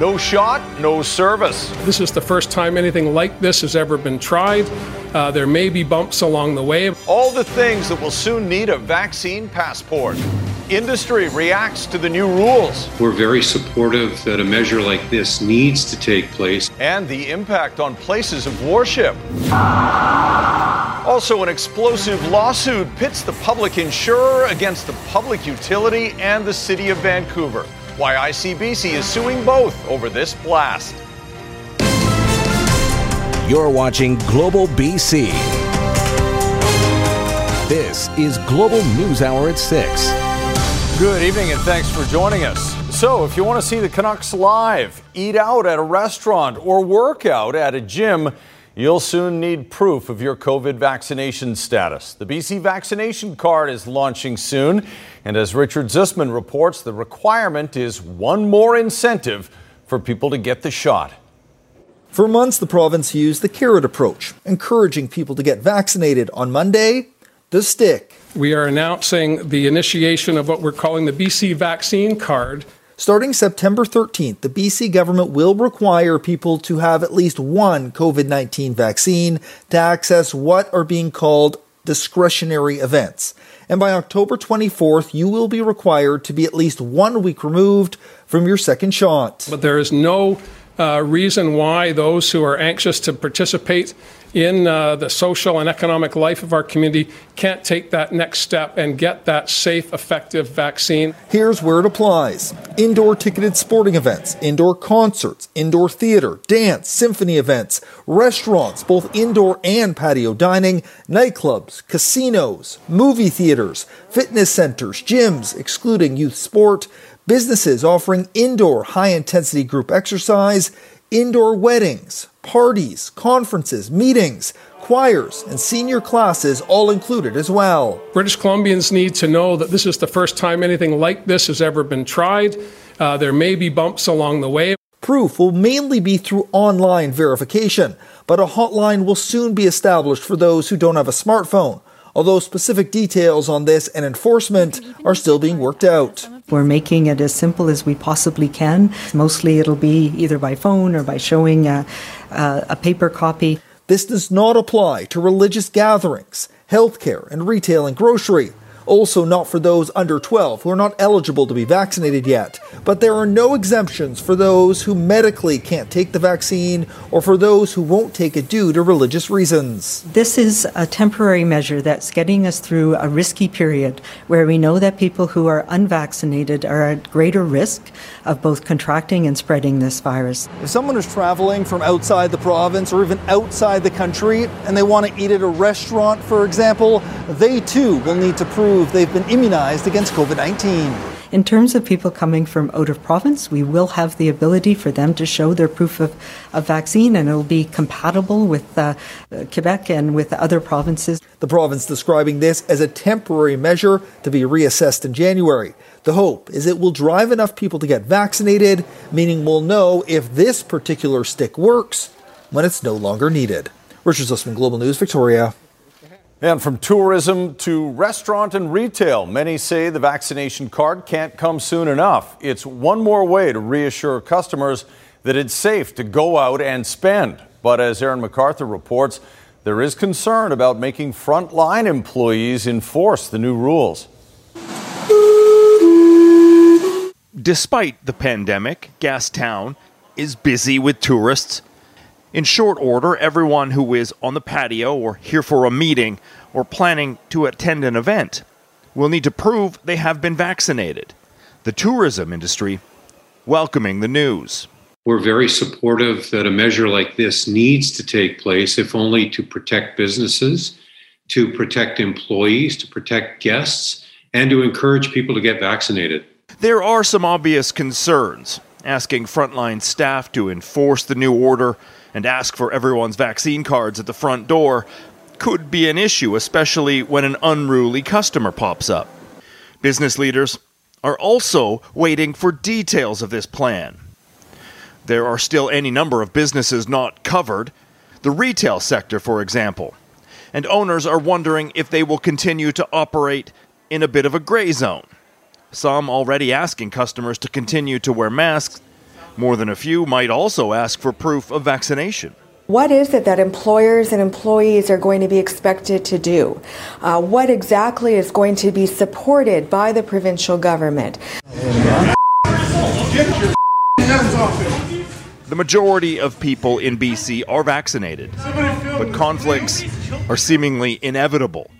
No shot, no service. This is the first time anything like this has ever been tried. Uh, there may be bumps along the way. All the things that will soon need a vaccine passport. Industry reacts to the new rules. We're very supportive that a measure like this needs to take place. And the impact on places of worship. Also, an explosive lawsuit pits the public insurer against the public utility and the city of Vancouver. Why ICBC is suing both over this blast. You're watching Global BC. This is Global News Hour at 6. Good evening and thanks for joining us. So, if you want to see the Canucks live, eat out at a restaurant, or work out at a gym, You'll soon need proof of your COVID vaccination status. The BC vaccination card is launching soon, and as Richard Zussman reports, the requirement is one more incentive for people to get the shot. For months, the province used the carrot approach, encouraging people to get vaccinated. On Monday, the stick. We are announcing the initiation of what we're calling the BC vaccine card. Starting September 13th, the BC government will require people to have at least one COVID 19 vaccine to access what are being called discretionary events. And by October 24th, you will be required to be at least one week removed from your second shot. But there is no uh, reason why those who are anxious to participate in uh, the social and economic life of our community can't take that next step and get that safe, effective vaccine. Here's where it applies indoor ticketed sporting events, indoor concerts, indoor theater, dance, symphony events, restaurants, both indoor and patio dining, nightclubs, casinos, movie theaters, fitness centers, gyms, excluding youth sport, businesses offering indoor high intensity group exercise, indoor weddings, parties, conferences, meetings, choirs, and senior classes all included as well. British Columbians need to know that this is the first time anything like this has ever been tried. Uh, there may be bumps along the way. Proof will mainly be through online verification, but a hotline will soon be established for those who don't have a smartphone although specific details on this and enforcement are still being worked out. We're making it as simple as we possibly can. Mostly it'll be either by phone or by showing a, a, a paper copy. This does not apply to religious gatherings, healthcare, and retail and grocery. Also, not for those under 12 who are not eligible to be vaccinated yet. But there are no exemptions for those who medically can't take the vaccine or for those who won't take it due to religious reasons. This is a temporary measure that's getting us through a risky period where we know that people who are unvaccinated are at greater risk of both contracting and spreading this virus. If someone is traveling from outside the province or even outside the country and they want to eat at a restaurant, for example, they too will need to prove prove they've been immunized against COVID 19. In terms of people coming from out of province, we will have the ability for them to show their proof of, of vaccine, and it will be compatible with uh, Quebec and with other provinces. The province describing this as a temporary measure to be reassessed in January. The hope is it will drive enough people to get vaccinated, meaning we'll know if this particular stick works when it's no longer needed. Richard Zussman, Global News, Victoria. And from tourism to restaurant and retail, many say the vaccination card can't come soon enough. It's one more way to reassure customers that it's safe to go out and spend. But as Aaron MacArthur reports, there is concern about making frontline employees enforce the new rules. Despite the pandemic, Gastown is busy with tourists in short order, everyone who is on the patio or here for a meeting or planning to attend an event will need to prove they have been vaccinated. The tourism industry welcoming the news. We're very supportive that a measure like this needs to take place, if only to protect businesses, to protect employees, to protect guests, and to encourage people to get vaccinated. There are some obvious concerns. Asking frontline staff to enforce the new order and ask for everyone's vaccine cards at the front door could be an issue, especially when an unruly customer pops up. Business leaders are also waiting for details of this plan. There are still any number of businesses not covered, the retail sector, for example, and owners are wondering if they will continue to operate in a bit of a gray zone. Some already asking customers to continue to wear masks. More than a few might also ask for proof of vaccination. What is it that employers and employees are going to be expected to do? Uh, what exactly is going to be supported by the provincial government? The majority of people in BC are vaccinated, but conflicts are seemingly inevitable.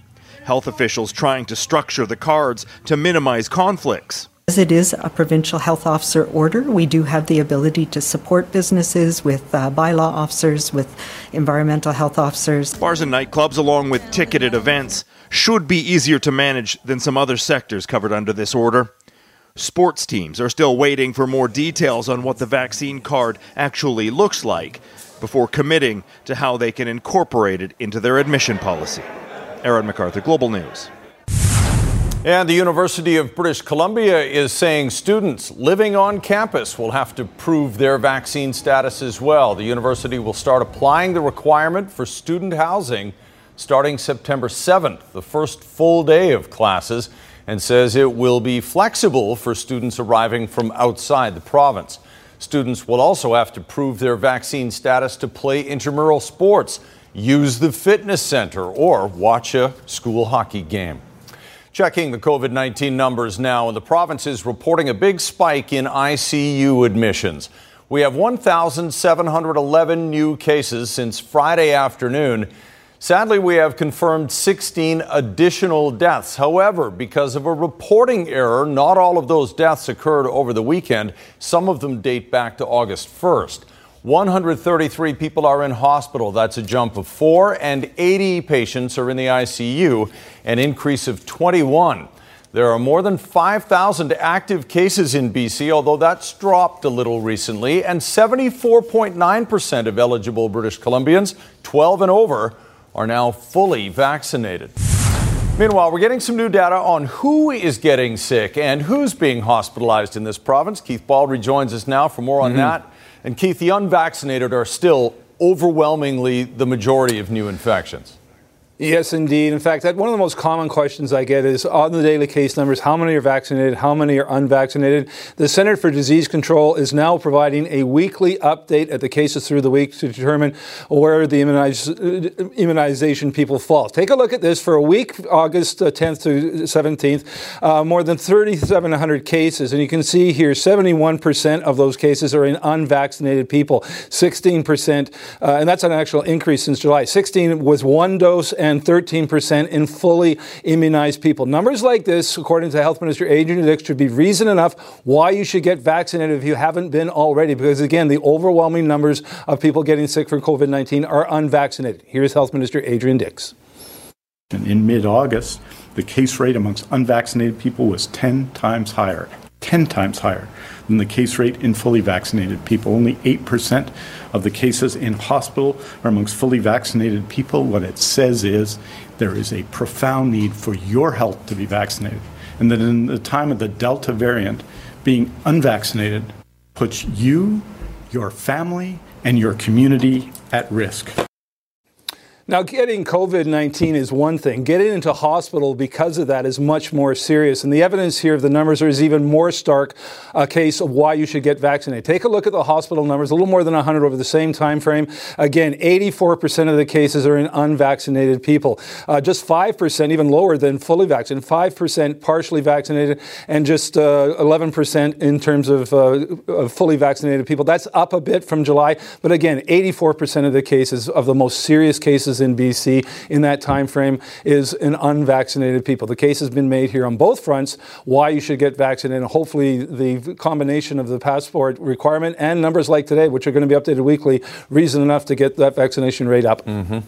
Health officials trying to structure the cards to minimize conflicts. As it is a provincial health officer order, we do have the ability to support businesses with uh, bylaw officers, with environmental health officers. Bars and nightclubs, along with ticketed events, should be easier to manage than some other sectors covered under this order. Sports teams are still waiting for more details on what the vaccine card actually looks like before committing to how they can incorporate it into their admission policy. Aaron MacArthur, Global News. And the University of British Columbia is saying students living on campus will have to prove their vaccine status as well. The university will start applying the requirement for student housing starting September 7th, the first full day of classes and says it will be flexible for students arriving from outside the province. Students will also have to prove their vaccine status to play intramural sports, use the fitness center, or watch a school hockey game. Checking the COVID 19 numbers now, and the province is reporting a big spike in ICU admissions. We have 1,711 new cases since Friday afternoon. Sadly, we have confirmed 16 additional deaths. However, because of a reporting error, not all of those deaths occurred over the weekend. Some of them date back to August 1st. 133 people are in hospital. That's a jump of four, and 80 patients are in the ICU, an increase of 21. There are more than 5,000 active cases in BC, although that's dropped a little recently, and 74.9% of eligible British Columbians, 12 and over, are now fully vaccinated. Meanwhile, we're getting some new data on who is getting sick and who's being hospitalized in this province. Keith Baldrey joins us now for more on mm-hmm. that. And Keith, the unvaccinated are still overwhelmingly the majority of new infections. Yes, indeed. In fact, one of the most common questions I get is on the daily case numbers, how many are vaccinated, how many are unvaccinated? The Center for Disease Control is now providing a weekly update at the cases through the week to determine where the immuniz- immunization people fall. Take a look at this for a week, August 10th uh, to 17th, uh, more than 3,700 cases. And you can see here 71% of those cases are in unvaccinated people, 16%, uh, and that's an actual increase since July. 16 was one dose and and 13% in fully immunized people. Numbers like this, according to Health Minister Adrian Dix, should be reason enough why you should get vaccinated if you haven't been already, because again, the overwhelming numbers of people getting sick from COVID 19 are unvaccinated. Here's Health Minister Adrian Dix. In mid August, the case rate amongst unvaccinated people was 10 times higher. 10 times higher than the case rate in fully vaccinated people. Only 8% of the cases in hospital are amongst fully vaccinated people. What it says is there is a profound need for your health to be vaccinated. And that in the time of the Delta variant, being unvaccinated puts you, your family, and your community at risk. Now, getting COVID 19 is one thing. Getting into hospital because of that is much more serious. And the evidence here of the numbers is even more stark a case of why you should get vaccinated. Take a look at the hospital numbers, a little more than 100 over the same time frame. Again, 84% of the cases are in unvaccinated people. Uh, just 5%, even lower than fully vaccinated, 5% partially vaccinated, and just uh, 11% in terms of, uh, of fully vaccinated people. That's up a bit from July. But again, 84% of the cases, of the most serious cases, in BC in that time frame is in unvaccinated people. The case has been made here on both fronts why you should get vaccinated. And hopefully, the combination of the passport requirement and numbers like today, which are going to be updated weekly, reason enough to get that vaccination rate up. Mm-hmm.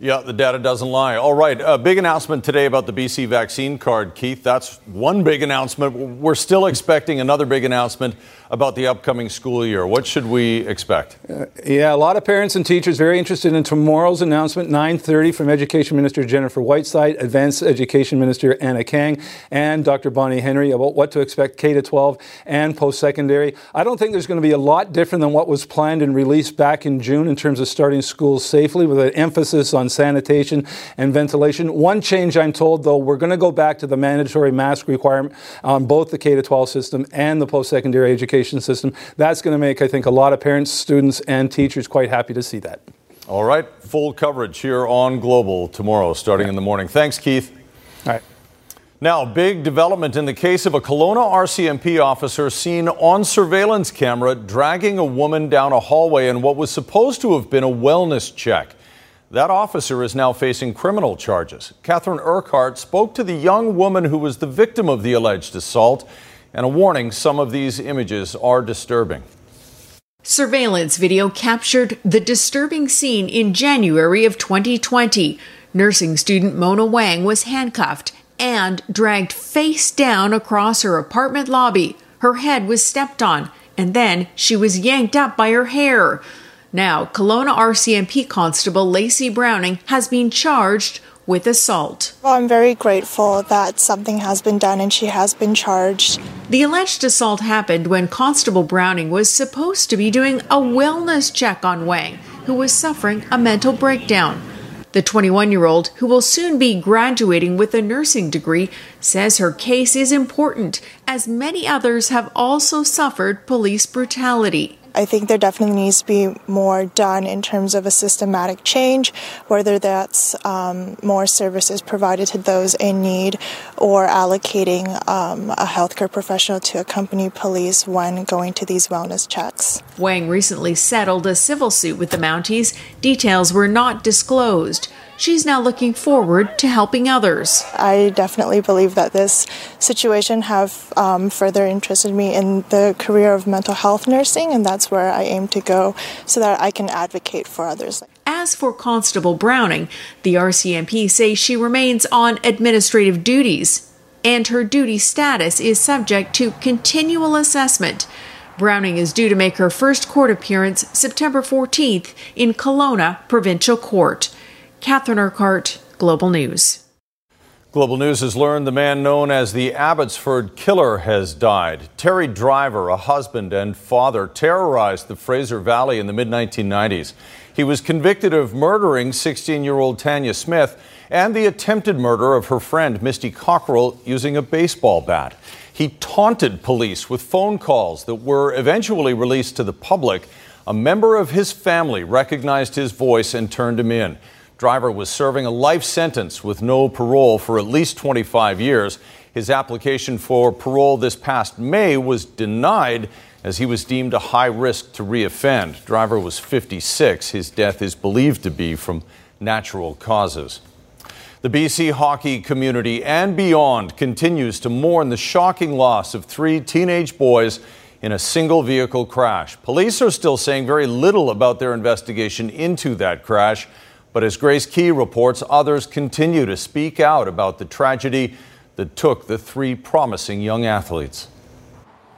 Yeah, the data doesn't lie. All right, a big announcement today about the BC vaccine card, Keith. That's one big announcement. We're still expecting another big announcement about the upcoming school year. What should we expect? Uh, yeah, a lot of parents and teachers very interested in tomorrow's announcement, 9:30 from Education Minister Jennifer Whiteside, Advanced Education Minister Anne Kang, and Dr. Bonnie Henry about what to expect K to 12 and post-secondary. I don't think there's going to be a lot different than what was planned and released back in June in terms of starting schools safely with an emphasis on sanitation and ventilation. One change I'm told though, we're going to go back to the mandatory mask requirement on both the K to 12 system and the post-secondary education education system. That's going to make, I think, a lot of parents, students, and teachers quite happy to see that. All right, full coverage here on Global tomorrow, starting in the morning. Thanks, Keith. All right. Now, big development in the case of a Kelowna RCMP officer seen on surveillance camera dragging a woman down a hallway in what was supposed to have been a wellness check. That officer is now facing criminal charges. Catherine Urquhart spoke to the young woman who was the victim of the alleged assault and a warning some of these images are disturbing. Surveillance video captured the disturbing scene in January of 2020. Nursing student Mona Wang was handcuffed and dragged face down across her apartment lobby. Her head was stepped on, and then she was yanked up by her hair. Now, Kelowna RCMP Constable Lacey Browning has been charged with assault. Well, I'm very grateful that something has been done and she has been charged. The alleged assault happened when Constable Browning was supposed to be doing a wellness check on Wang, who was suffering a mental breakdown. The 21 year old, who will soon be graduating with a nursing degree, says her case is important, as many others have also suffered police brutality. I think there definitely needs to be more done in terms of a systematic change, whether that's um, more services provided to those in need or allocating um, a healthcare professional to accompany police when going to these wellness checks. Wang recently settled a civil suit with the Mounties. Details were not disclosed. She's now looking forward to helping others. I definitely believe that this situation have um, further interested me in the career of mental health nursing, and that's where I aim to go so that I can advocate for others. As for Constable Browning, the RCMP say she remains on administrative duties, and her duty status is subject to continual assessment. Browning is due to make her first court appearance September 14th in Kelowna Provincial Court. Catherine Urquhart, Global News. Global News has learned the man known as the Abbotsford Killer has died. Terry Driver, a husband and father, terrorized the Fraser Valley in the mid 1990s. He was convicted of murdering 16 year old Tanya Smith and the attempted murder of her friend Misty Cockrell using a baseball bat. He taunted police with phone calls that were eventually released to the public. A member of his family recognized his voice and turned him in. Driver was serving a life sentence with no parole for at least 25 years. His application for parole this past May was denied as he was deemed a high risk to reoffend. Driver was 56. His death is believed to be from natural causes. The BC hockey community and beyond continues to mourn the shocking loss of three teenage boys in a single vehicle crash. Police are still saying very little about their investigation into that crash. But as Grace Key reports, others continue to speak out about the tragedy that took the three promising young athletes.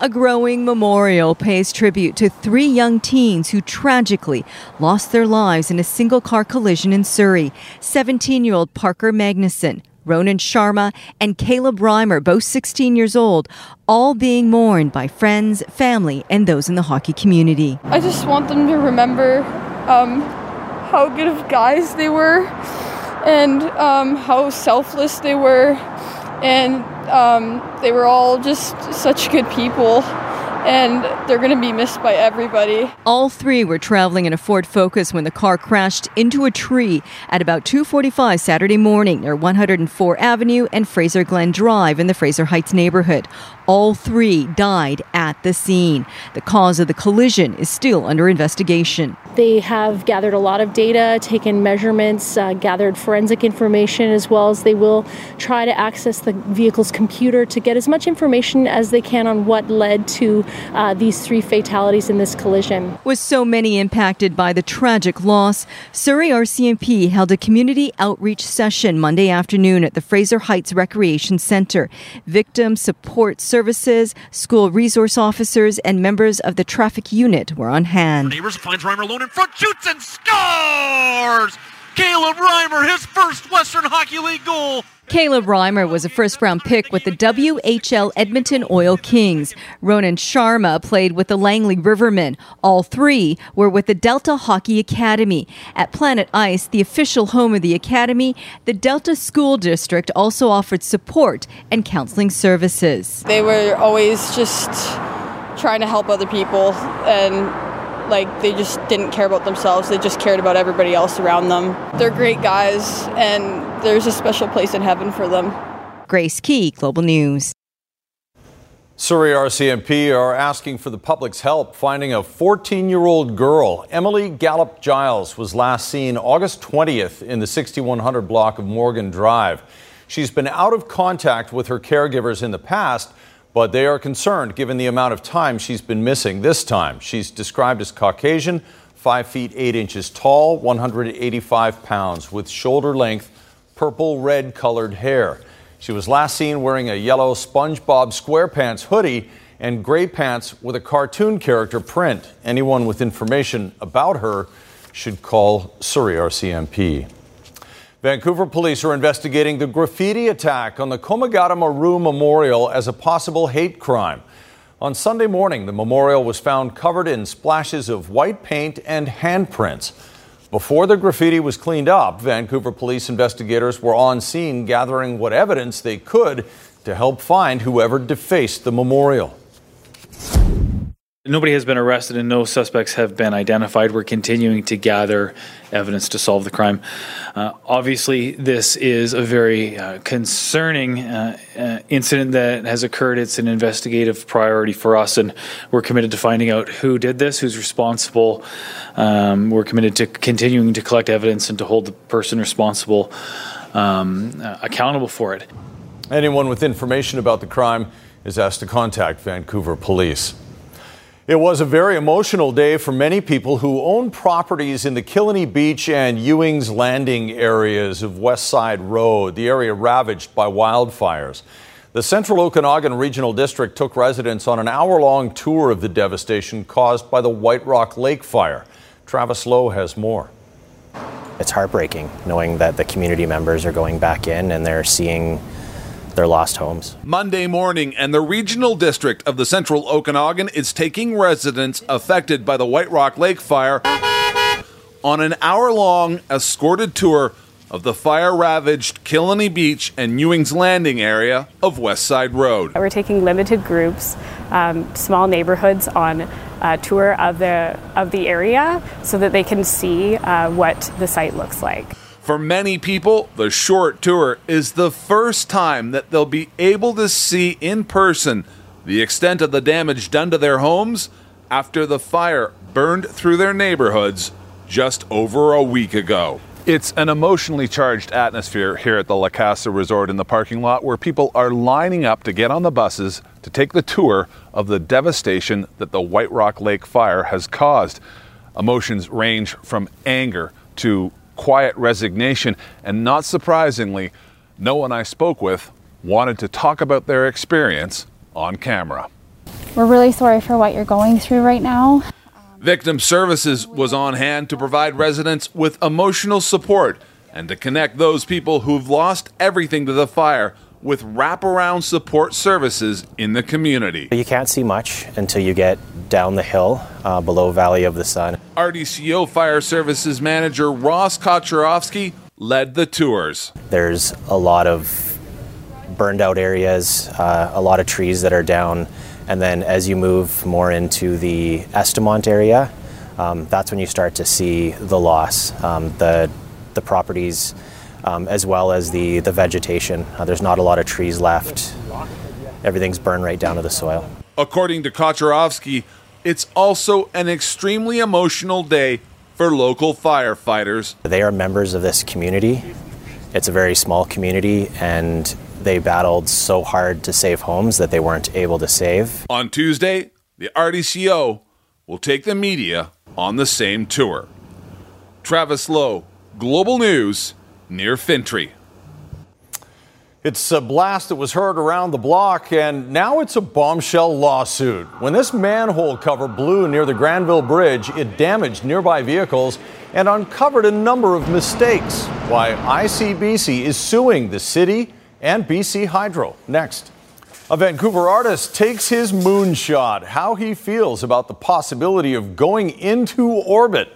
A growing memorial pays tribute to three young teens who tragically lost their lives in a single car collision in Surrey 17 year old Parker Magnuson, Ronan Sharma, and Caleb Reimer, both 16 years old, all being mourned by friends, family, and those in the hockey community. I just want them to remember um, how good of guys they were and um, how selfless they were. And um, they were all just such good people and they're going to be missed by everybody. All three were traveling in a Ford Focus when the car crashed into a tree at about 2:45 Saturday morning near 104 Avenue and Fraser Glen Drive in the Fraser Heights neighborhood. All three died at the scene. The cause of the collision is still under investigation. They have gathered a lot of data, taken measurements, uh, gathered forensic information, as well as they will try to access the vehicle's computer to get as much information as they can on what led to uh, these three fatalities in this collision. With so many impacted by the tragic loss, Surrey RCMP held a community outreach session Monday afternoon at the Fraser Heights Recreation Center. Victim support services, school resource officers, and members of the traffic unit were on hand. Neighbors finds Reimer alone in front, shoots and scores! Caleb Reimer, his first Western Hockey League goal. Caleb Reimer was a first round pick with the WHL Edmonton Oil Kings. Ronan Sharma played with the Langley Rivermen. All three were with the Delta Hockey Academy. At Planet Ice, the official home of the academy, the Delta School District also offered support and counseling services. They were always just trying to help other people and like they just didn't care about themselves they just cared about everybody else around them they're great guys and there's a special place in heaven for them grace Key, global news Surrey RCMP are asking for the public's help finding a 14 year old girl. Emily Gallup Giles was last seen August 20th in the 6100 block of Morgan Drive. She's been out of contact with her caregivers in the past, but they are concerned given the amount of time she's been missing this time. She's described as Caucasian, 5 feet 8 inches tall, 185 pounds, with shoulder length, purple red colored hair. She was last seen wearing a yellow SpongeBob SquarePants hoodie and gray pants with a cartoon character print. Anyone with information about her should call Surrey RCMP. Vancouver police are investigating the graffiti attack on the Komagata Maru Memorial as a possible hate crime. On Sunday morning, the memorial was found covered in splashes of white paint and handprints. Before the graffiti was cleaned up, Vancouver police investigators were on scene gathering what evidence they could to help find whoever defaced the memorial. Nobody has been arrested and no suspects have been identified. We're continuing to gather evidence to solve the crime. Uh, obviously, this is a very uh, concerning uh, uh incident that has occurred. It's an investigative priority for us, and we're committed to finding out who did this, who's responsible. Um, we're committed to continuing to collect evidence and to hold the person responsible um, uh, accountable for it. Anyone with information about the crime is asked to contact Vancouver Police. It was a very emotional day for many people who own properties in the Killiney Beach and Ewing's Landing areas of West Side Road, the area ravaged by wildfires. The Central Okanagan Regional District took residents on an hour long tour of the devastation caused by the White Rock Lake fire. Travis Lowe has more. It's heartbreaking knowing that the community members are going back in and they're seeing their lost homes. Monday morning, and the regional district of the central Okanagan is taking residents affected by the White Rock Lake fire on an hour long escorted tour of the fire ravaged Killiney Beach and Ewing's Landing area of West Side Road. We're taking limited groups, um, small neighborhoods on a tour of the, of the area so that they can see uh, what the site looks like. For many people, the short tour is the first time that they'll be able to see in person the extent of the damage done to their homes after the fire burned through their neighborhoods just over a week ago. It's an emotionally charged atmosphere here at the La Casa Resort in the parking lot where people are lining up to get on the buses to take the tour of the devastation that the White Rock Lake fire has caused. Emotions range from anger to quiet resignation, and not surprisingly, no one I spoke with wanted to talk about their experience on camera. We're really sorry for what you're going through right now. Victim Services was on hand to provide residents with emotional support and to connect those people who've lost everything to the fire with wraparound support services in the community. You can't see much until you get down the hill uh, below Valley of the Sun. RDCO Fire Services Manager Ross Kocharovsky led the tours. There's a lot of burned out areas, uh, a lot of trees that are down, and then as you move more into the Estamont area, um, that's when you start to see the loss. Um, the the properties um, as well as the, the vegetation. Uh, there's not a lot of trees left everything's burned right down to the soil. According to Kocharovsky, it's also an extremely emotional day for local firefighters. They are members of this community. It's a very small community, and they battled so hard to save homes that they weren't able to save. On Tuesday, the RDCO will take the media on the same tour. Travis Lowe, Global News, near Fintry. It's a blast that was heard around the block, and now it's a bombshell lawsuit. When this manhole cover blew near the Granville Bridge, it damaged nearby vehicles and uncovered a number of mistakes. Why ICBC is suing the city and BC Hydro. Next. A Vancouver artist takes his moonshot, how he feels about the possibility of going into orbit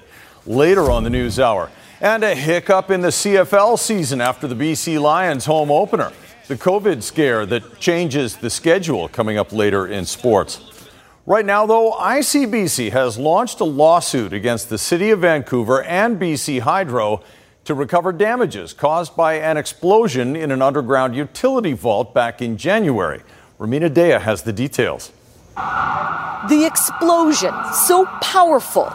later on the news hour. And a hiccup in the CFL season after the BC Lions home opener. The COVID scare that changes the schedule coming up later in sports. Right now, though, ICBC has launched a lawsuit against the City of Vancouver and BC Hydro to recover damages caused by an explosion in an underground utility vault back in January. Rumina Daya has the details. The explosion, so powerful.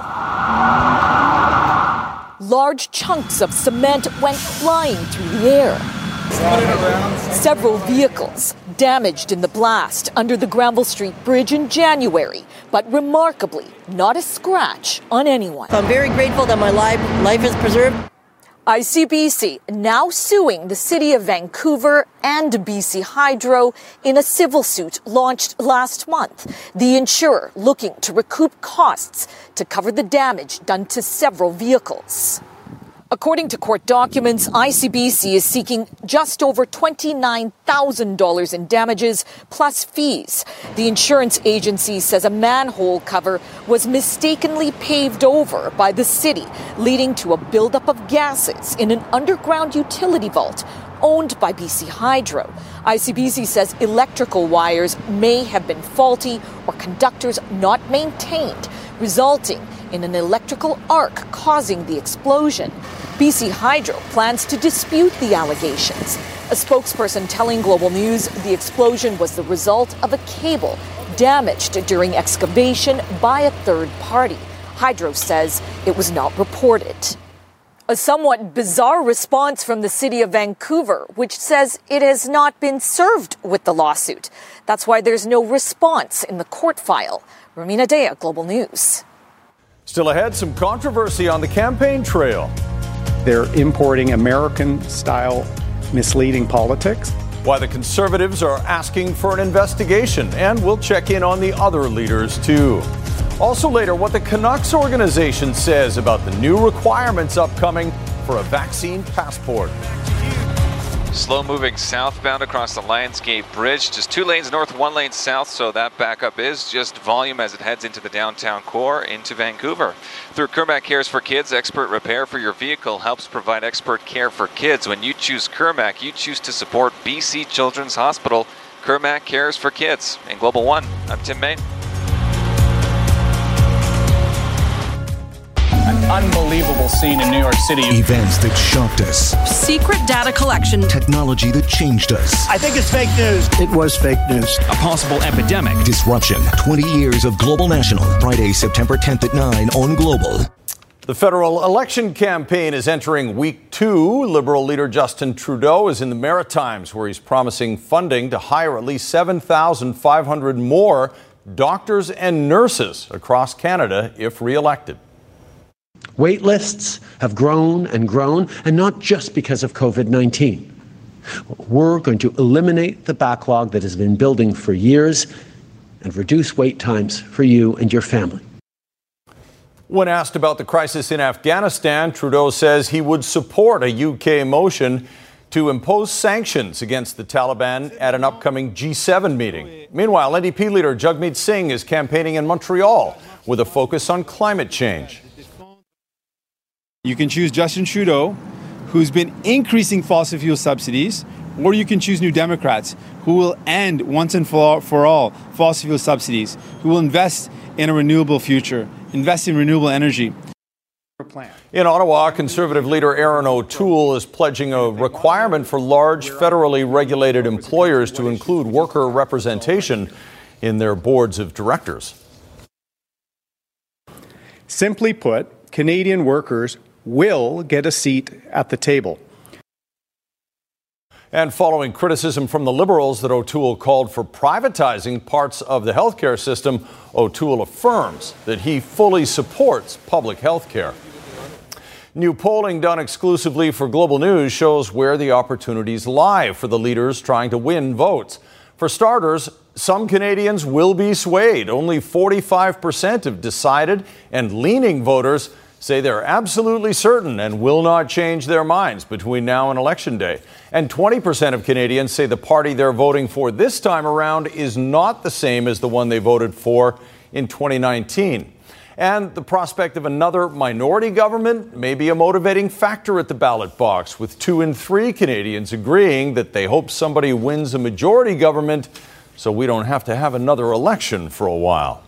Large chunks of cement went flying through the air. Several vehicles damaged in the blast under the Granville Street Bridge in January, but remarkably, not a scratch on anyone. I'm very grateful that my life, life is preserved. ICBC now suing the City of Vancouver and BC Hydro in a civil suit launched last month. The insurer looking to recoup costs to cover the damage done to several vehicles. According to court documents, ICBC is seeking just over $29,000 in damages plus fees. The insurance agency says a manhole cover was mistakenly paved over by the city, leading to a buildup of gases in an underground utility vault owned by BC Hydro. ICBC says electrical wires may have been faulty or conductors not maintained, resulting in an electrical arc causing the explosion. BC Hydro plans to dispute the allegations. A spokesperson telling Global News the explosion was the result of a cable damaged during excavation by a third party. Hydro says it was not reported. A somewhat bizarre response from the city of Vancouver, which says it has not been served with the lawsuit. That's why there's no response in the court file. Rumina Daya, Global News. Still ahead, some controversy on the campaign trail. They're importing American style misleading politics. Why the conservatives are asking for an investigation, and we'll check in on the other leaders too. Also, later, what the Canucks organization says about the new requirements upcoming for a vaccine passport. Slow moving southbound across the Lionsgate Bridge. Just two lanes north, one lane south, so that backup is just volume as it heads into the downtown core into Vancouver. Through Kirmac Cares for Kids, expert repair for your vehicle helps provide expert care for kids. When you choose Kirmac, you choose to support BC Children's Hospital. Kirmac Cares for Kids. In Global One, I'm Tim Main. Unbelievable scene in New York City. Events that shocked us. Secret data collection. Technology that changed us. I think it's fake news. It was fake news. A possible epidemic. Disruption. 20 years of Global National. Friday, September 10th at 9 on Global. The federal election campaign is entering week two. Liberal leader Justin Trudeau is in the Maritimes, where he's promising funding to hire at least 7,500 more doctors and nurses across Canada if reelected. Wait lists have grown and grown, and not just because of COVID 19. We're going to eliminate the backlog that has been building for years and reduce wait times for you and your family. When asked about the crisis in Afghanistan, Trudeau says he would support a UK motion to impose sanctions against the Taliban at an upcoming G7 meeting. Meanwhile, NDP leader Jagmeet Singh is campaigning in Montreal with a focus on climate change. You can choose Justin Trudeau, who's been increasing fossil fuel subsidies, or you can choose New Democrats, who will end once and for all fossil fuel subsidies, who will invest in a renewable future, invest in renewable energy. In Ottawa, Conservative leader Erin O'Toole is pledging a requirement for large federally regulated employers to include worker representation in their boards of directors. Simply put, Canadian workers will get a seat at the table. And following criticism from the Liberals that O'Toole called for privatizing parts of the healthcare system, O'Toole affirms that he fully supports public health care. New polling done exclusively for Global News shows where the opportunities lie for the leaders trying to win votes. For starters, some Canadians will be swayed. Only 45% of decided and leaning voters say they're absolutely certain and will not change their minds between now and Election Day. And 20% of Canadians say the party they're voting for this time around is not the same as the one they voted for in 2019. And the prospect of another minority government may be a motivating factor at the ballot box, with two in three Canadians agreeing that they hope somebody wins a majority government so we don't have to have another election for a while.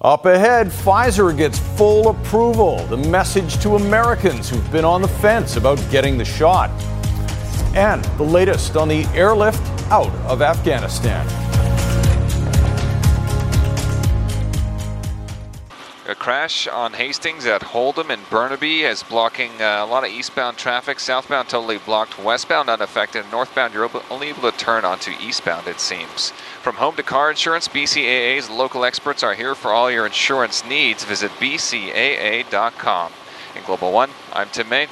Up ahead, Pfizer gets full approval, the message to Americans who've been on the fence about getting the shot. And the latest on the airlift out of Afghanistan. A crash on Hastings at Holdom and Burnaby is blocking uh, a lot of eastbound traffic. Southbound totally blocked, westbound unaffected, northbound you're only able to turn onto eastbound it seems. From home to car insurance, BCAA's local experts are here for all your insurance needs. Visit bcaa.com. In Global One, I'm Tim Main.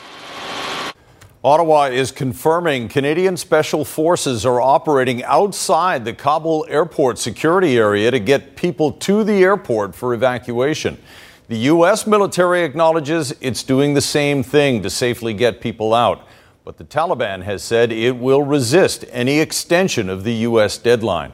Ottawa is confirming Canadian Special Forces are operating outside the Kabul airport security area to get people to the airport for evacuation. The U.S. military acknowledges it's doing the same thing to safely get people out. But the Taliban has said it will resist any extension of the U.S. deadline.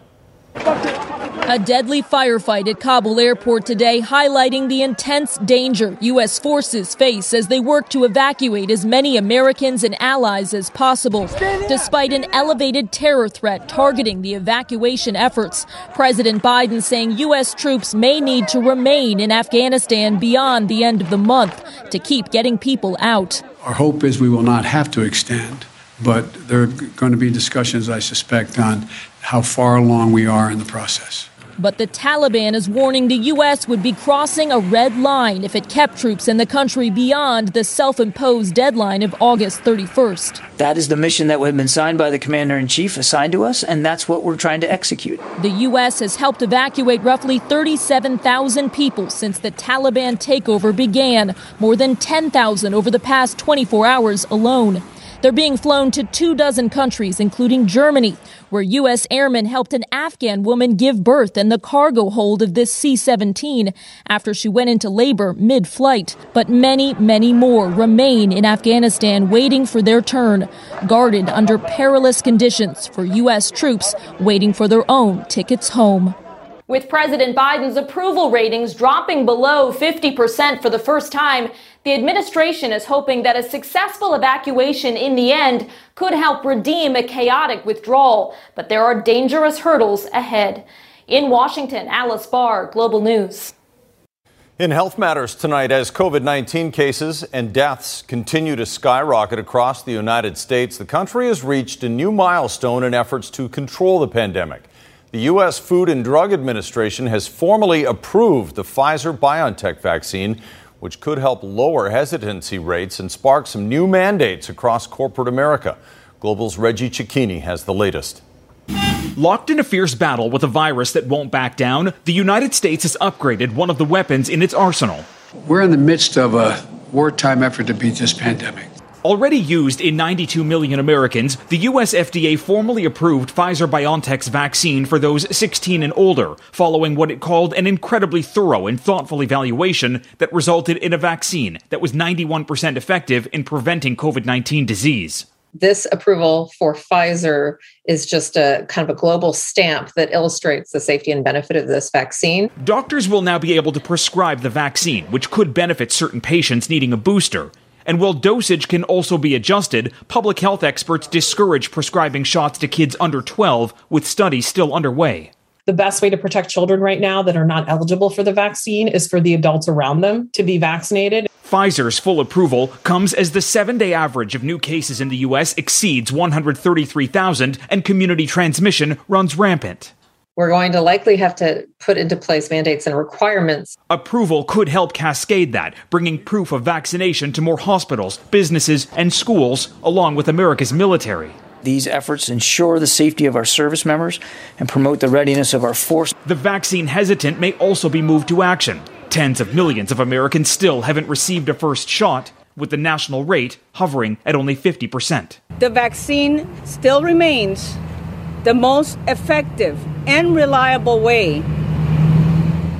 A deadly firefight at Kabul airport today, highlighting the intense danger U.S. forces face as they work to evacuate as many Americans and allies as possible. Despite an elevated terror threat targeting the evacuation efforts, President Biden saying U.S. troops may need to remain in Afghanistan beyond the end of the month to keep getting people out. Our hope is we will not have to extend, but there are going to be discussions, I suspect, on how far along we are in the process. But the Taliban is warning the U.S. would be crossing a red line if it kept troops in the country beyond the self imposed deadline of August 31st. That is the mission that had been signed by the commander in chief, assigned to us, and that's what we're trying to execute. The U.S. has helped evacuate roughly 37,000 people since the Taliban takeover began, more than 10,000 over the past 24 hours alone. They're being flown to two dozen countries, including Germany, where U.S. airmen helped an Afghan woman give birth in the cargo hold of this C 17 after she went into labor mid flight. But many, many more remain in Afghanistan waiting for their turn, guarded under perilous conditions for U.S. troops waiting for their own tickets home. With President Biden's approval ratings dropping below 50% for the first time, the administration is hoping that a successful evacuation in the end could help redeem a chaotic withdrawal. But there are dangerous hurdles ahead. In Washington, Alice Barr, Global News. In Health Matters tonight, as COVID 19 cases and deaths continue to skyrocket across the United States, the country has reached a new milestone in efforts to control the pandemic. The U.S. Food and Drug Administration has formally approved the Pfizer BioNTech vaccine, which could help lower hesitancy rates and spark some new mandates across corporate America. Global's Reggie Cecchini has the latest. Locked in a fierce battle with a virus that won't back down, the United States has upgraded one of the weapons in its arsenal. We're in the midst of a wartime effort to beat this pandemic. Already used in 92 million Americans, the US FDA formally approved Pfizer BioNTech's vaccine for those 16 and older, following what it called an incredibly thorough and thoughtful evaluation that resulted in a vaccine that was 91% effective in preventing COVID 19 disease. This approval for Pfizer is just a kind of a global stamp that illustrates the safety and benefit of this vaccine. Doctors will now be able to prescribe the vaccine, which could benefit certain patients needing a booster. And while dosage can also be adjusted, public health experts discourage prescribing shots to kids under 12, with studies still underway. the best way to protect children right now that are not eligible for the vaccine is for the adults around them to be vaccinated. Pfizer's full approval comes as the seven day average of new cases in the U.S. exceeds 133,000 and community transmission runs rampant. We're going to likely have to put into place mandates and requirements. Approval could help cascade that, bringing proof of vaccination to more hospitals, businesses, and schools, along with America's military. These efforts ensure the safety of our service members and promote the readiness of our force. The vaccine hesitant may also be moved to action. Tens of millions of Americans still haven't received a first shot, with the national rate hovering at only 50%. The vaccine still remains the most effective and reliable way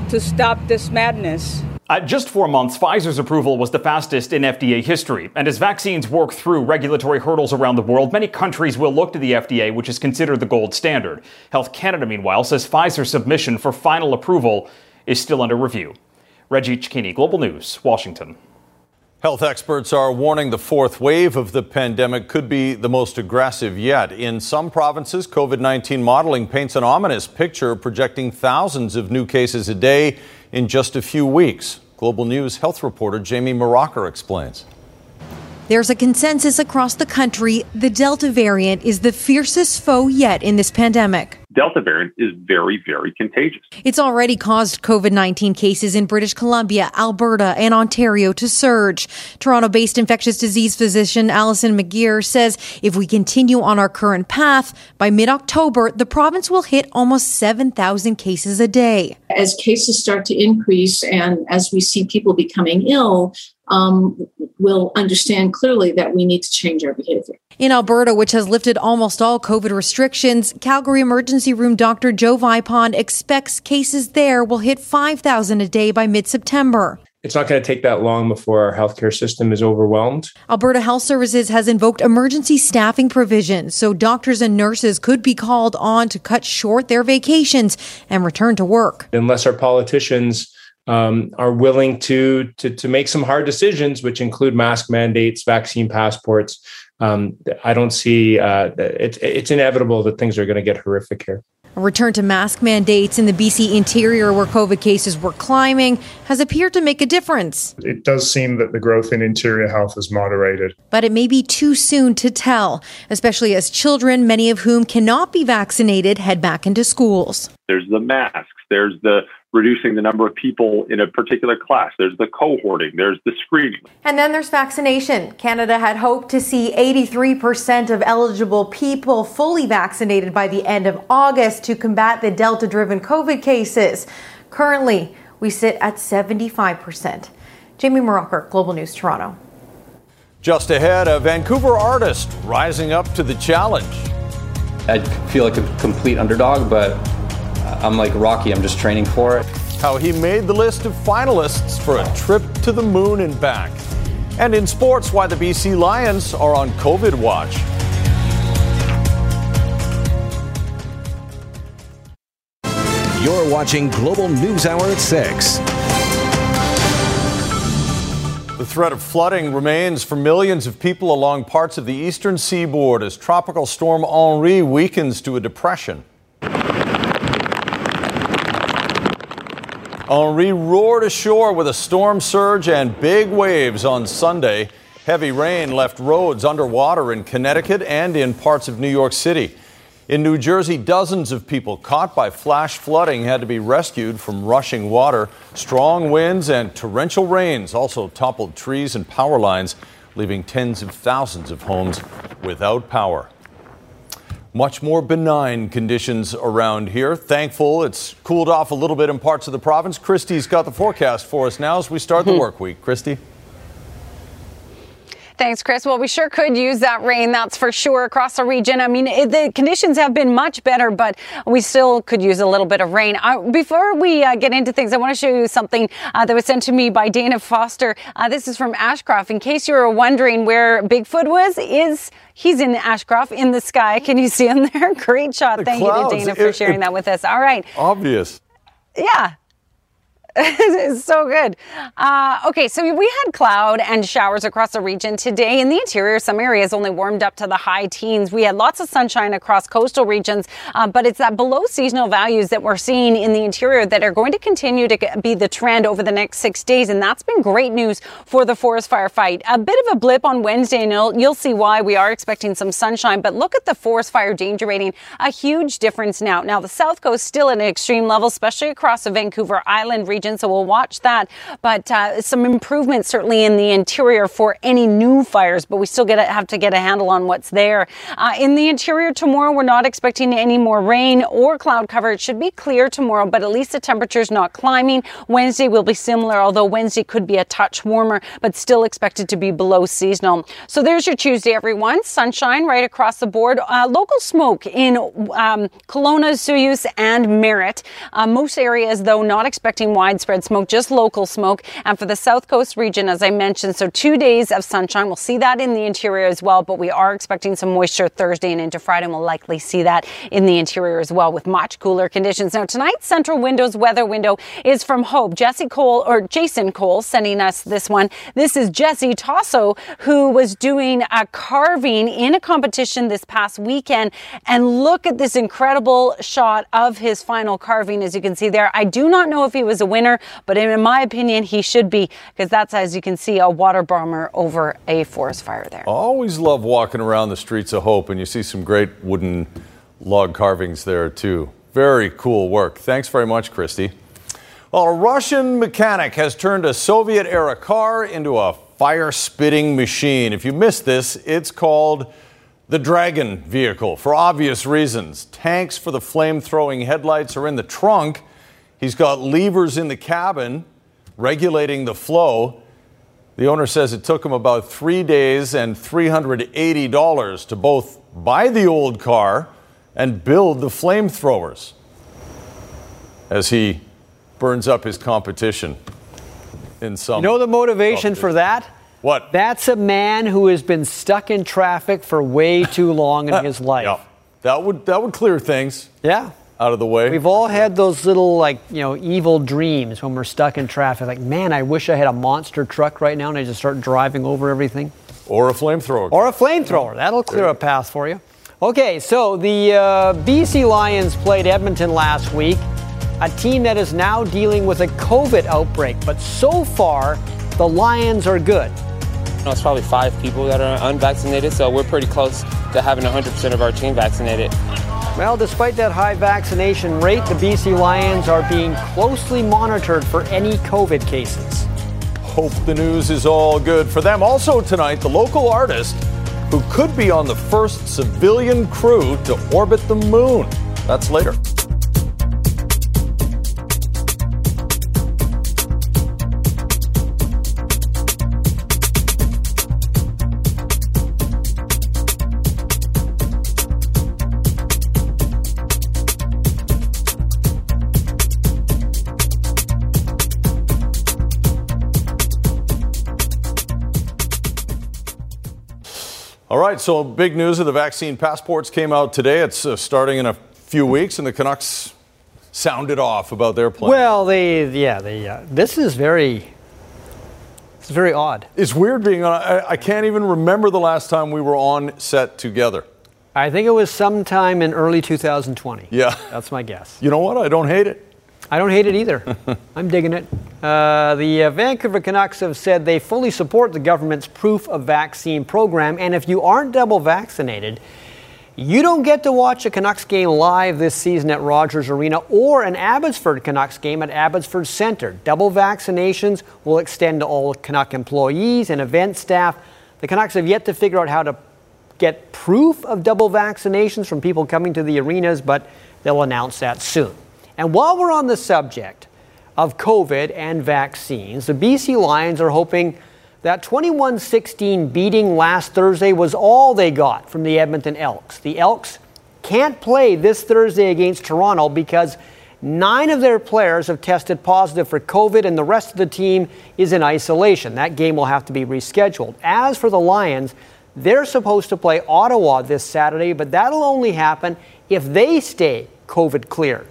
to stop this madness. At just four months, Pfizer's approval was the fastest in FDA history. And as vaccines work through regulatory hurdles around the world, many countries will look to the FDA, which is considered the gold standard. Health Canada, meanwhile, says Pfizer's submission for final approval is still under review. Reggie Cecchini, Global News, Washington. Health experts are warning the fourth wave of the pandemic could be the most aggressive yet. In some provinces, COVID 19 modeling paints an ominous picture, projecting thousands of new cases a day in just a few weeks. Global News health reporter Jamie Mauracher explains. There's a consensus across the country the Delta variant is the fiercest foe yet in this pandemic. Delta variant is very, very contagious. It's already caused COVID 19 cases in British Columbia, Alberta, and Ontario to surge. Toronto based infectious disease physician Alison McGeer says if we continue on our current path, by mid October, the province will hit almost 7,000 cases a day. As cases start to increase and as we see people becoming ill, um, will understand clearly that we need to change our behavior. In Alberta, which has lifted almost all COVID restrictions, Calgary Emergency Room Dr. Joe Vipond expects cases there will hit 5,000 a day by mid September. It's not going to take that long before our healthcare system is overwhelmed. Alberta Health Services has invoked emergency staffing provisions, so doctors and nurses could be called on to cut short their vacations and return to work. Unless our politicians um, are willing to, to to make some hard decisions, which include mask mandates, vaccine passports. Um, I don't see uh, it's it's inevitable that things are going to get horrific here. A return to mask mandates in the BC interior, where COVID cases were climbing, has appeared to make a difference. It does seem that the growth in interior health has moderated. But it may be too soon to tell, especially as children, many of whom cannot be vaccinated, head back into schools. There's the masks. There's the reducing the number of people in a particular class. There's the cohorting, there's the screening. And then there's vaccination. Canada had hoped to see 83% of eligible people fully vaccinated by the end of August to combat the Delta driven COVID cases. Currently, we sit at 75%. Jamie Mauracher, Global News, Toronto. Just ahead, a Vancouver artist rising up to the challenge. I feel like a complete underdog, but I'm like Rocky, I'm just training for it. How he made the list of finalists for a trip to the moon and back. And in sports, why the BC Lions are on COVID watch. You're watching Global News Hour at 6. The threat of flooding remains for millions of people along parts of the eastern seaboard as Tropical Storm Henri weakens to a depression. Henri roared ashore with a storm surge and big waves on Sunday. Heavy rain left roads underwater in Connecticut and in parts of New York City. In New Jersey, dozens of people caught by flash flooding had to be rescued from rushing water. Strong winds and torrential rains also toppled trees and power lines, leaving tens of thousands of homes without power much more benign conditions around here. Thankful it's cooled off a little bit in parts of the province. Christy's got the forecast for us now as we start the hmm. work week. Christy? Thanks, Chris. Well, we sure could use that rain, that's for sure, across the region. I mean, it, the conditions have been much better, but we still could use a little bit of rain. Uh, before we uh, get into things, I want to show you something uh, that was sent to me by Dana Foster. Uh, this is from Ashcroft. In case you were wondering where Bigfoot was, is he's in Ashcroft in the sky. Can you see him there? Great shot. The Thank clouds. you to Dana for sharing that with us. All right. Obvious. Yeah. it's so good. Uh, okay, so we had cloud and showers across the region today. In the interior, some areas only warmed up to the high teens. We had lots of sunshine across coastal regions, uh, but it's that below seasonal values that we're seeing in the interior that are going to continue to be the trend over the next six days, and that's been great news for the forest fire fight. A bit of a blip on Wednesday, and you'll, you'll see why we are expecting some sunshine. But look at the forest fire danger rating, a huge difference now. Now the south coast still at an extreme level, especially across the Vancouver Island region region. So we'll watch that. But uh, some improvements certainly in the interior for any new fires, but we still get have to get a handle on what's there. Uh, in the interior tomorrow, we're not expecting any more rain or cloud cover. It should be clear tomorrow, but at least the temperature's not climbing. Wednesday will be similar, although Wednesday could be a touch warmer, but still expected to be below seasonal. So there's your Tuesday, everyone. Sunshine right across the board. Uh, local smoke in um, Kelowna, Osoyoos, and Merritt. Uh, most areas, though, not expecting wide widespread smoke, just local smoke. And for the South Coast region, as I mentioned, so two days of sunshine. We'll see that in the interior as well, but we are expecting some moisture Thursday and into Friday, and we'll likely see that in the interior as well with much cooler conditions. Now, tonight's Centra Windows weather window is from Hope. Jesse Cole, or Jason Cole, sending us this one. This is Jesse Tasso, who was doing a carving in a competition this past weekend. And look at this incredible shot of his final carving, as you can see there. I do not know if he was a winner winner, but in my opinion, he should be because that's, as you can see, a water bomber over a forest fire there. I always love walking around the streets of Hope, and you see some great wooden log carvings there, too. Very cool work. Thanks very much, Christy. Well, a Russian mechanic has turned a Soviet era car into a fire spitting machine. If you missed this, it's called the Dragon vehicle for obvious reasons. Tanks for the flame throwing headlights are in the trunk, He's got levers in the cabin regulating the flow. The owner says it took him about three days and $380 to both buy the old car and build the flamethrowers as he burns up his competition in some. You know the motivation for that? What? That's a man who has been stuck in traffic for way too long in his life. Yeah. That would that would clear things. Yeah out of the way. We've all had those little like you know evil dreams when we're stuck in traffic. Like, man, I wish I had a monster truck right now and I just start driving over everything. Or a flamethrower. Or a flamethrower. That'll clear a path for you. Okay, so the uh, BC Lions played Edmonton last week, a team that is now dealing with a COVID outbreak. But so far, the Lions are good. It's probably five people that are unvaccinated, so we're pretty close to having 100% of our team vaccinated. Well, despite that high vaccination rate, the BC Lions are being closely monitored for any COVID cases. Hope the news is all good for them. Also, tonight, the local artist who could be on the first civilian crew to orbit the moon. That's later. Right, so big news of the vaccine passports came out today. It's uh, starting in a few weeks, and the Canucks sounded off about their plan. Well, they, yeah, they, uh, this is very, it's very odd. It's weird being on. I, I can't even remember the last time we were on set together. I think it was sometime in early 2020. Yeah. That's my guess. You know what? I don't hate it. I don't hate it either. I'm digging it. Uh, the uh, Vancouver Canucks have said they fully support the government's proof of vaccine program, and if you aren't double vaccinated, you don't get to watch a Canucks game live this season at Rogers Arena or an Abbotsford Canucks game at Abbotsford Centre. Double vaccinations will extend to all Canuck employees and event staff. The Canucks have yet to figure out how to get proof of double vaccinations from people coming to the arenas, but they'll announce that soon. And while we're on the subject of COVID and vaccines, the BC Lions are hoping that 21 16 beating last Thursday was all they got from the Edmonton Elks. The Elks can't play this Thursday against Toronto because nine of their players have tested positive for COVID and the rest of the team is in isolation. That game will have to be rescheduled. As for the Lions, they're supposed to play Ottawa this Saturday, but that'll only happen if they stay COVID clear.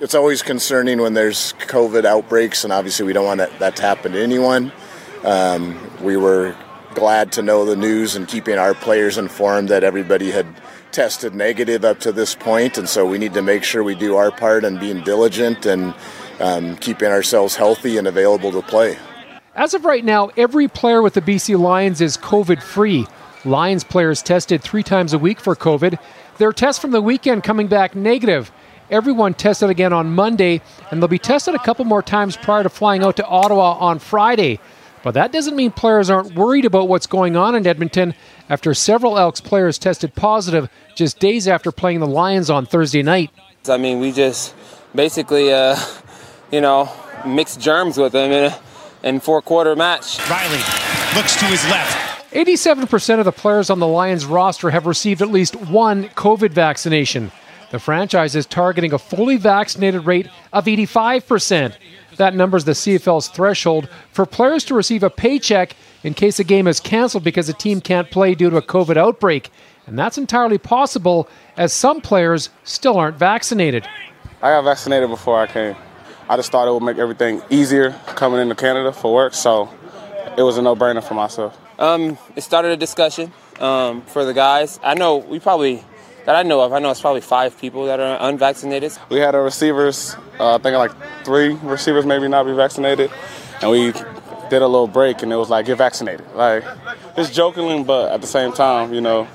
It's always concerning when there's COVID outbreaks, and obviously we don't want that, that to happen to anyone. Um, we were glad to know the news and keeping our players informed that everybody had tested negative up to this point, and so we need to make sure we do our part and being diligent and um, keeping ourselves healthy and available to play. As of right now, every player with the BC Lions is COVID free. Lions players tested three times a week for COVID. Their test from the weekend coming back negative. Everyone tested again on Monday, and they'll be tested a couple more times prior to flying out to Ottawa on Friday. But that doesn't mean players aren't worried about what's going on in Edmonton after several Elks players tested positive just days after playing the Lions on Thursday night. I mean, we just basically, uh, you know, mixed germs with them in a in four quarter match. Riley looks to his left. 87% of the players on the Lions roster have received at least one COVID vaccination. The franchise is targeting a fully vaccinated rate of 85%. That number is the CFL's threshold for players to receive a paycheck in case a game is canceled because a team can't play due to a COVID outbreak. And that's entirely possible as some players still aren't vaccinated. I got vaccinated before I came. I just thought it would make everything easier coming into Canada for work, so it was a no brainer for myself. Um, it started a discussion um, for the guys. I know we probably that I know of. I know it's probably five people that are unvaccinated. We had our receivers. Uh, I think like three receivers maybe not be vaccinated, and we did a little break, and it was like get vaccinated. Like it's joking, but at the same time, you know,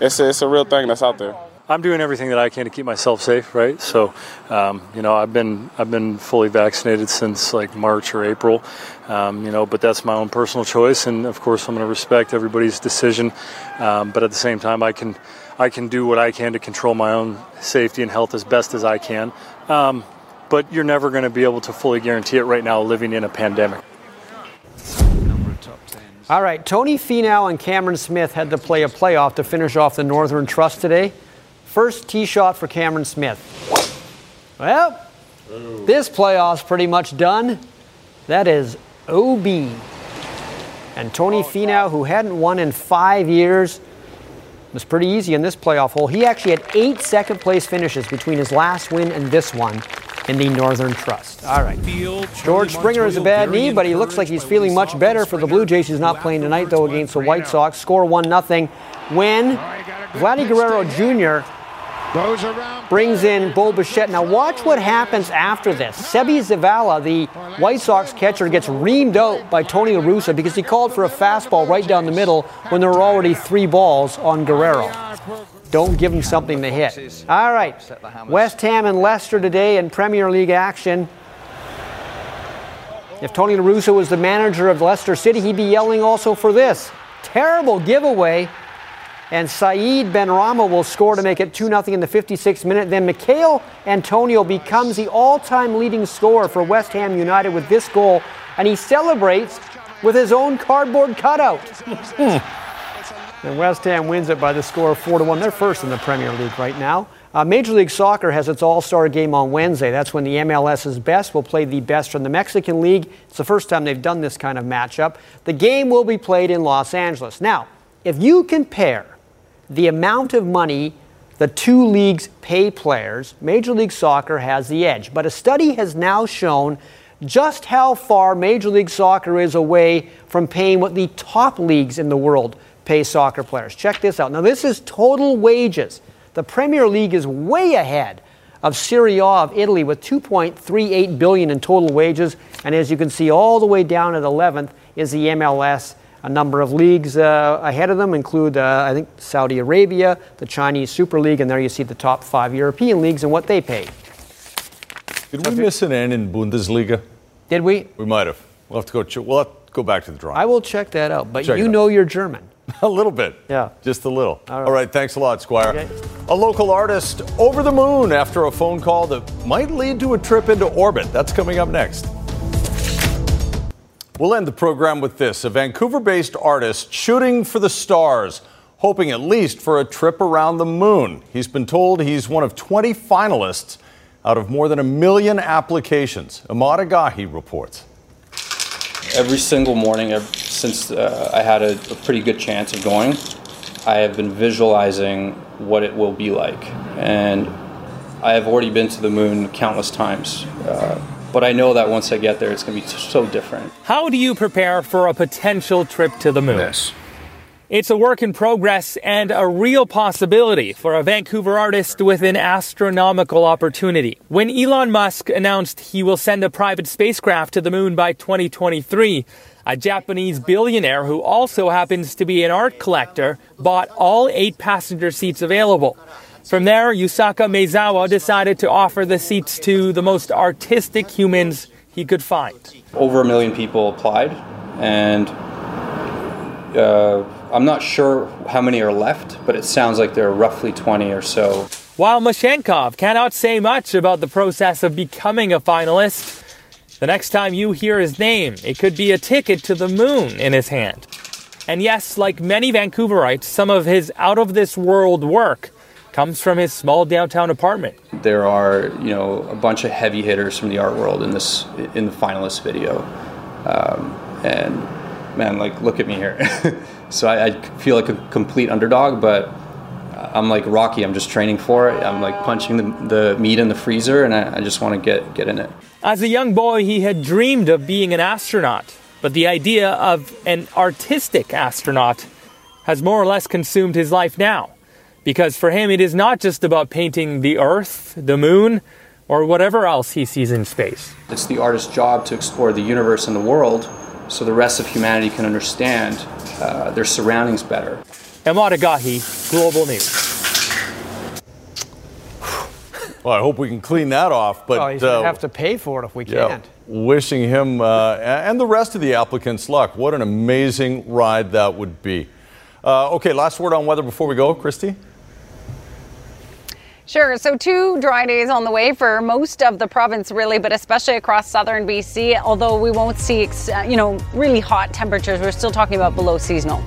it's a, it's a real thing that's out there. I'm doing everything that I can to keep myself safe, right? So, um, you know, I've been I've been fully vaccinated since like March or April, um, you know, but that's my own personal choice, and of course, I'm going to respect everybody's decision. Um, but at the same time, I can I can do what I can to control my own safety and health as best as I can. Um, but you're never going to be able to fully guarantee it right now, living in a pandemic. All right, Tony Finau and Cameron Smith had to play a playoff to finish off the Northern Trust today. First tee shot for Cameron Smith. Well, Ooh. this playoff's pretty much done. That is OB. And Tony oh, Finau, who hadn't won in five years, was pretty easy in this playoff hole. He actually had eight second place finishes between his last win and this one in the Northern Trust. All right. George Springer has a bad knee, but he looks like he's feeling much better for the Blue Jays. He's not playing tonight, though, against the White Sox. Score 1 0 when Vladdy Guerrero Jr brings in Bo Bichette. Now watch what happens after this. Seby Zavala, the White Sox catcher, gets reamed out by Tony La Russa because he called for a fastball right down the middle when there were already three balls on Guerrero. Don't give him something to hit. All right. West Ham and Leicester today in Premier League action. If Tony La Russa was the manager of Leicester City, he'd be yelling also for this. Terrible giveaway and Said Benrahma will score to make it 2 0 in the 56th minute. Then Michail Antonio becomes the all time leading scorer for West Ham United with this goal, and he celebrates with his own cardboard cutout. and West Ham wins it by the score of 4 1. They're first in the Premier League right now. Uh, Major League Soccer has its All Star game on Wednesday. That's when the MLS's best will play the best from the Mexican League. It's the first time they've done this kind of matchup. The game will be played in Los Angeles. Now, if you compare the amount of money the two leagues pay players, Major League Soccer has the edge. But a study has now shown just how far Major League Soccer is away from paying what the top leagues in the world pay soccer players. Check this out. Now, this is total wages. The Premier League is way ahead of Serie A of Italy with 2.38 billion in total wages, and as you can see, all the way down at 11th is the MLS a number of leagues uh, ahead of them include, uh, I think, Saudi Arabia, the Chinese Super League, and there you see the top five European leagues and what they pay. Did we miss an N in Bundesliga? Did we? We might have. We'll have to go. Ch- we'll have to go back to the drawing. I will check that out. But check you know you're German. a little bit. Yeah. Just a little. All right. All right thanks a lot, Squire. Okay. A local artist over the moon after a phone call that might lead to a trip into orbit. That's coming up next. We'll end the program with this a Vancouver based artist shooting for the stars, hoping at least for a trip around the moon. He's been told he's one of 20 finalists out of more than a million applications. Emad Agahi reports. Every single morning since uh, I had a, a pretty good chance of going, I have been visualizing what it will be like. And I have already been to the moon countless times. Uh, but I know that once I get there, it's going to be so different. How do you prepare for a potential trip to the moon? Yes. It's a work in progress and a real possibility for a Vancouver artist with an astronomical opportunity. When Elon Musk announced he will send a private spacecraft to the moon by 2023, a Japanese billionaire who also happens to be an art collector bought all eight passenger seats available. From there, Yusaku Maezawa decided to offer the seats to the most artistic humans he could find. Over a million people applied, and uh, I'm not sure how many are left, but it sounds like there are roughly 20 or so. While Mashenkov cannot say much about the process of becoming a finalist, the next time you hear his name, it could be a ticket to the moon in his hand. And yes, like many Vancouverites, some of his out of this world work comes from his small downtown apartment. There are, you know, a bunch of heavy hitters from the art world in this in the finalist video, um, and man, like look at me here. so I, I, feel like a complete underdog, but I'm like Rocky. I'm just training for it. I'm like punching the, the meat in the freezer, and I, I just want to get get in it. As a young boy, he had dreamed of being an astronaut, but the idea of an artistic astronaut has more or less consumed his life now. Because for him, it is not just about painting the Earth, the moon, or whatever else he sees in space. It's the artist's job to explore the universe and the world so the rest of humanity can understand uh, their surroundings better. Emad Agahi, Global News. Well, I hope we can clean that off. But oh, he's uh, gonna have to pay for it if we yeah, can't. Wishing him uh, and the rest of the applicants luck. What an amazing ride that would be. Uh, okay, last word on weather before we go, Christy. Sure. So, two dry days on the way for most of the province, really, but especially across southern BC. Although we won't see, uh, you know, really hot temperatures, we're still talking about below seasonal.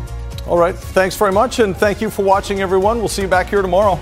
All right. Thanks very much, and thank you for watching, everyone. We'll see you back here tomorrow.